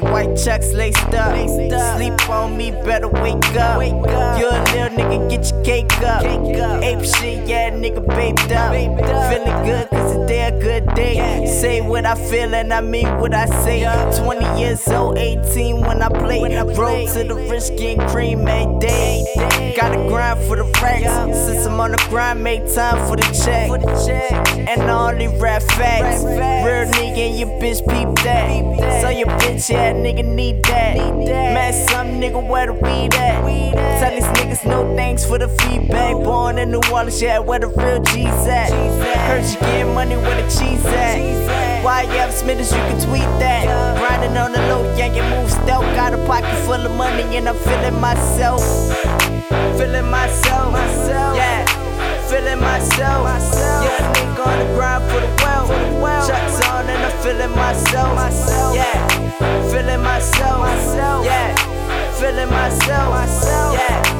chucks laced up. Sleep on me, better wake up. You a little nigga, get your cake up. Ape shit, yeah, nigga, baked up. Feeling good, cause today a good day. Say what I feel and I mean what I say. 20 years old, 18 when I play. Roll to the rich, getting cream every day. Gotta grind for the racks. Since I'm on the grind, make time for the check. And I only rap facts. Real nigga your bitch peep that. So your bitch, yeah, nigga need that. Man, some nigga where to be at. Tell these niggas no thanks for the feedback. Born in New Orleans, yeah, where the real G's at. Heard you getting money where the cheese at. Why you have Smithers, you can tweet that. Grinding on the low, yeah, you move stealth. Got a pocket full of money and I'm feeling myself. Feeling myself, Feeling myself, yeah. Feeling myself, yeah. Feeling myself, yeah.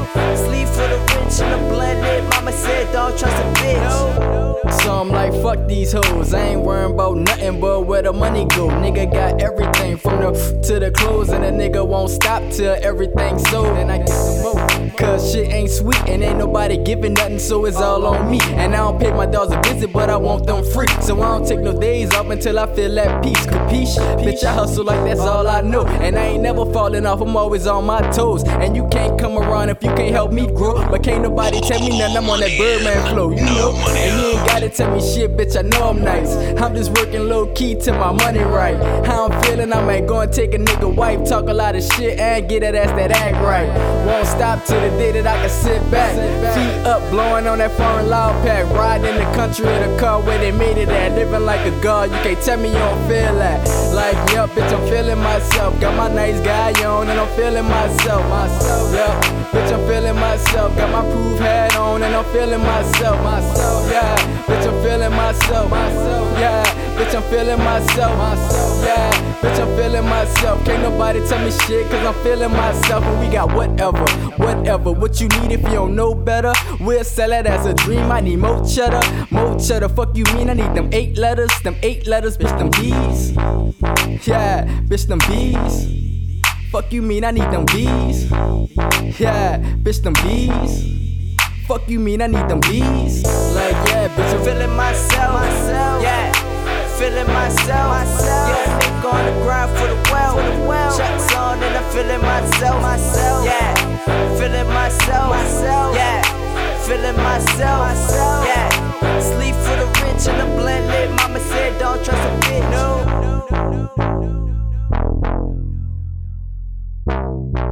These hoes. I ain't worrying about nothing but where the money go. Nigga got everything from the to the clothes, and a nigga won't stop till everything's sold. And I get some more. Cause shit ain't sweet and ain't nobody giving nothing, so it's all on me. And I don't pay my dogs a visit, but I want them free. So I don't take no days off until I feel at peace. Capiche? Bitch, I hustle like that's all I know. And I ain't never falling off, I'm always on my toes. And you can't come around if you can't help me grow. But can't nobody tell me nothing, I'm on that Birdman flow, you know. And you ain't gotta tell me shit, bitch, I know I'm nice. I'm just working low key to my money right. How I'm feeling, I might go and take a nigga wife, talk a lot of shit, and get that ass that act right. Won't stop till the day that I can sit back. Feet up, blowing on that foreign loud pack. Riding in the country in a car where they made it at. Living like a god, you can't tell me you don't feel that. Like, yup, bitch, I'm feeling myself. Got my nice guy on, and I'm feeling myself. Myself, yup, bitch, I'm feeling myself. Got my proof hat on, and I'm feeling myself. Myself, yeah, bitch, I'm feeling myself. Myself, yeah, bitch, I'm feeling myself. Yeah, bitch, I'm feeling myself. Can't nobody tell me shit, cause I'm feeling myself. And we got whatever, whatever. What you need if you don't know better? We'll sell it as a dream. I need more cheddar, more cheddar. Fuck you mean? I need them eight letters, them eight letters, bitch, them B's. Yeah, bitch, them B's. Fuck you mean? I need them B's. Yeah, bitch, them B's. Fuck you mean I need them bees? Like yeah, bitch, I'm feeling myself. myself. Yeah, feeling myself. myself. Yeah, nigga on the grind for the well. For the well. Chucks on and I'm feeling myself. myself. Yeah, feeling myself. myself. Yeah, feeling myself. myself. Yeah, sleep for the rich and the lit. Mama said don't trust a bitch. no. no, no, no